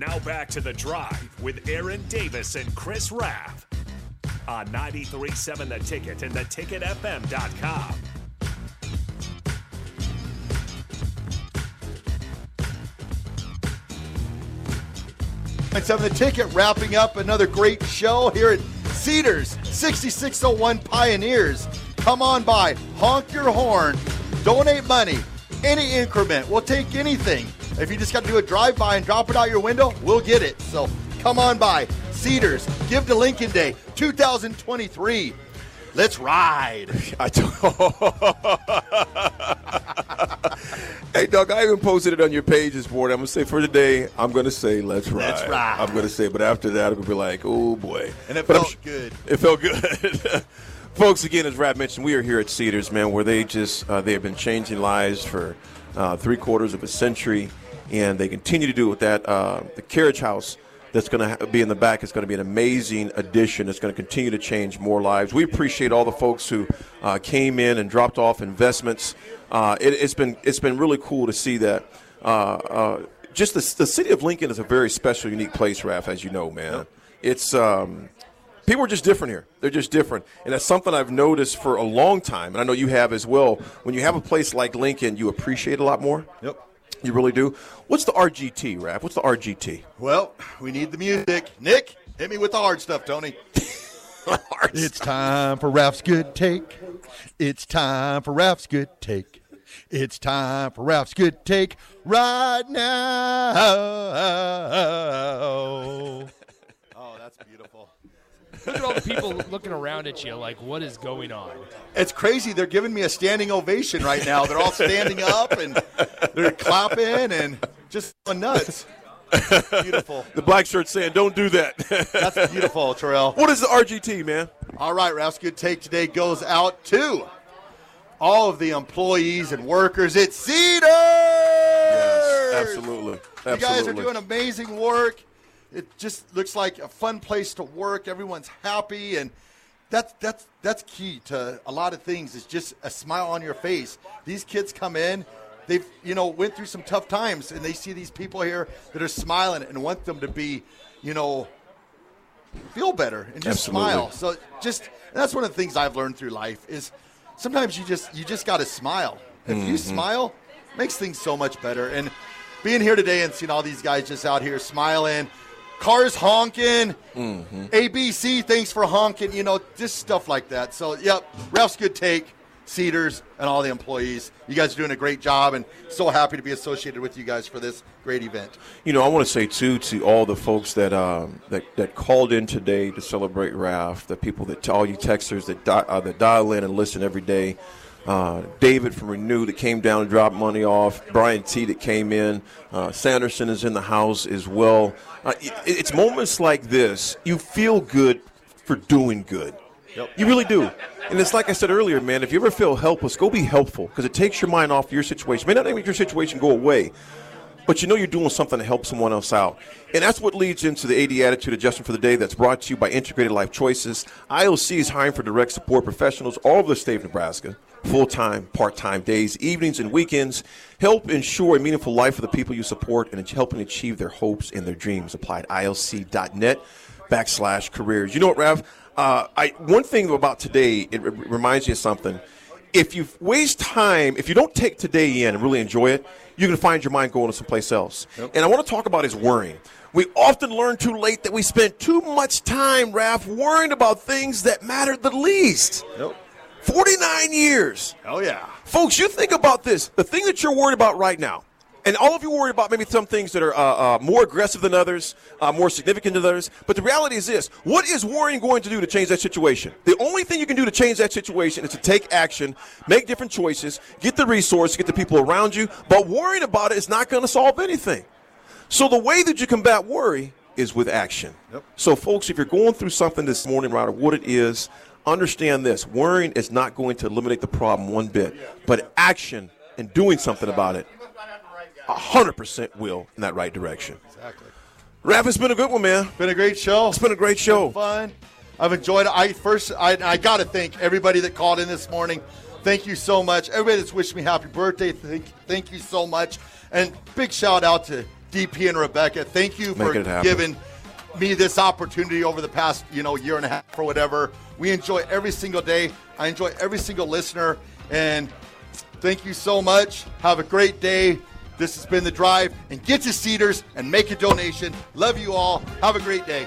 Now back to the drive with Aaron Davis and Chris Raff on 93.7 The Ticket and theticketfm.com. Seven the ticket wrapping up another great show here at Cedars 6601 Pioneers. Come on by, honk your horn, donate money, any increment. We'll take anything. If you just got to do a drive by and drop it out your window, we'll get it. So come on by. Cedars, give to Lincoln Day 2023. Let's ride. I do- hey, Doug, I even posted it on your page this morning. I'm going to say for today, I'm going to say let's ride. Let's ride. I'm going to say, but after that, I'm going to be like, oh boy. And it But felt good. It felt good. Folks, again, as Raff mentioned, we are here at Cedars, man, where they just uh, they have been changing lives for uh, three quarters of a century, and they continue to do it with that. Uh, the carriage house that's going to be in the back is going to be an amazing addition. It's going to continue to change more lives. We appreciate all the folks who uh, came in and dropped off investments. Uh, it, it's been it's been really cool to see that. Uh, uh, just the, the city of Lincoln is a very special, unique place, Raff, as you know, man. It's um, people are just different here. They're just different, and that's something I've noticed for a long time, and I know you have as well. When you have a place like Lincoln, you appreciate it a lot more. Yep. You really do. What's the RGT, Raff? What's the RGT? Well, we need the music. Nick, hit me with the hard stuff, Tony. It's time for Ralph's good take. It's time for Ralph's good take. It's time for Ralph's good take right now. Oh, that's beautiful. Look at all the people looking around at you like, what is going on? It's crazy. They're giving me a standing ovation right now. They're all standing up and they're clapping and just nuts. Beautiful. The black shirt saying, "Don't do that." That's beautiful, Terrell. what is the RGT, man? All right, Ralph's good take today goes out to all of the employees and workers at Cedars. absolutely. You guys are doing amazing work. It just looks like a fun place to work. Everyone's happy, and that's that's that's key to a lot of things. Is just a smile on your face. These kids come in. They've you know went through some tough times, and they see these people here that are smiling and want them to be, you know, feel better and just Absolutely. smile. So just that's one of the things I've learned through life is sometimes you just you just got to smile. If Mm-hmm. you smile, makes things so much better. And being here today and seeing all these guys just out here smiling, cars honking, Mm-hmm. ABC, thanks for honking, you know, just stuff like that. So, yep, Ralph's good take. Cedars and all the employees. You guys are doing a great job and so happy to be associated with you guys for this great event. You know, I want to say too to all the folks that um, that that called in today to celebrate Ralph, the people that all you texters that di- uh, that dial in and listen every day. Uh, David from Renew that came down and dropped money off. Brian T that came in. Uh, Sanderson is in the house as well. Uh, it, it's moments like this you feel good for doing good. You really do. And it's like I said earlier, man, if you ever feel helpless, go be helpful because it takes your mind off your situation. It may not make your situation go away, but you know you're doing something to help someone else out. And that's what leads into the AD Attitude Adjustment for the Day that's brought to you by Integrated Life Choices. ILC is hiring for direct support professionals all over the state of Nebraska, full time, part time days, evenings, and weekends. Help ensure a meaningful life for the people you support and helping achieve their hopes and their dreams. Apply at ILC.net backslash careers. You know what, Raff? Uh, I, one thing about today, it re- reminds you of something if you waste time, if you don't take today in and really enjoy it, you're going to find your mind going to someplace else. And I want to talk about is worrying. We often learn too late that we spent too much time, Raff, worrying about things that matter the least. Yep. 49 years. Oh, yeah. Folks, you think about this. The thing that you're worried about right now, and all of you worry about maybe some things that are uh, uh, more aggressive than others, uh, more significant than others. But the reality is this what is worrying going to do to change that situation? The only thing you can do to change that situation is to take action, make different choices, get the resources, get the people around you. But worrying about it is not going to solve anything. So the way that you combat worry is with action. So, folks, if you're going through something this morning, no what it is, understand this: worrying is not going to eliminate the problem one bit, but action and doing something about it, 100% will in that right direction. Exactly. Raff, it's been a good one, man. Been a great show. It's been a great show. fun. I've enjoyed it. I first, I, I got to thank everybody that called in this morning. Thank you so much. Everybody that's wished me happy birthday, thank, thank you so much. And big shout out to DP and Rebecca. Thank you for giving me this opportunity over the past, you know, year and a half or whatever. We enjoy every single day. I enjoy every single listener. And thank you so much. Have a great day. This has been The Drive. And get to Cedars and make a donation. Love you all. Have a great day.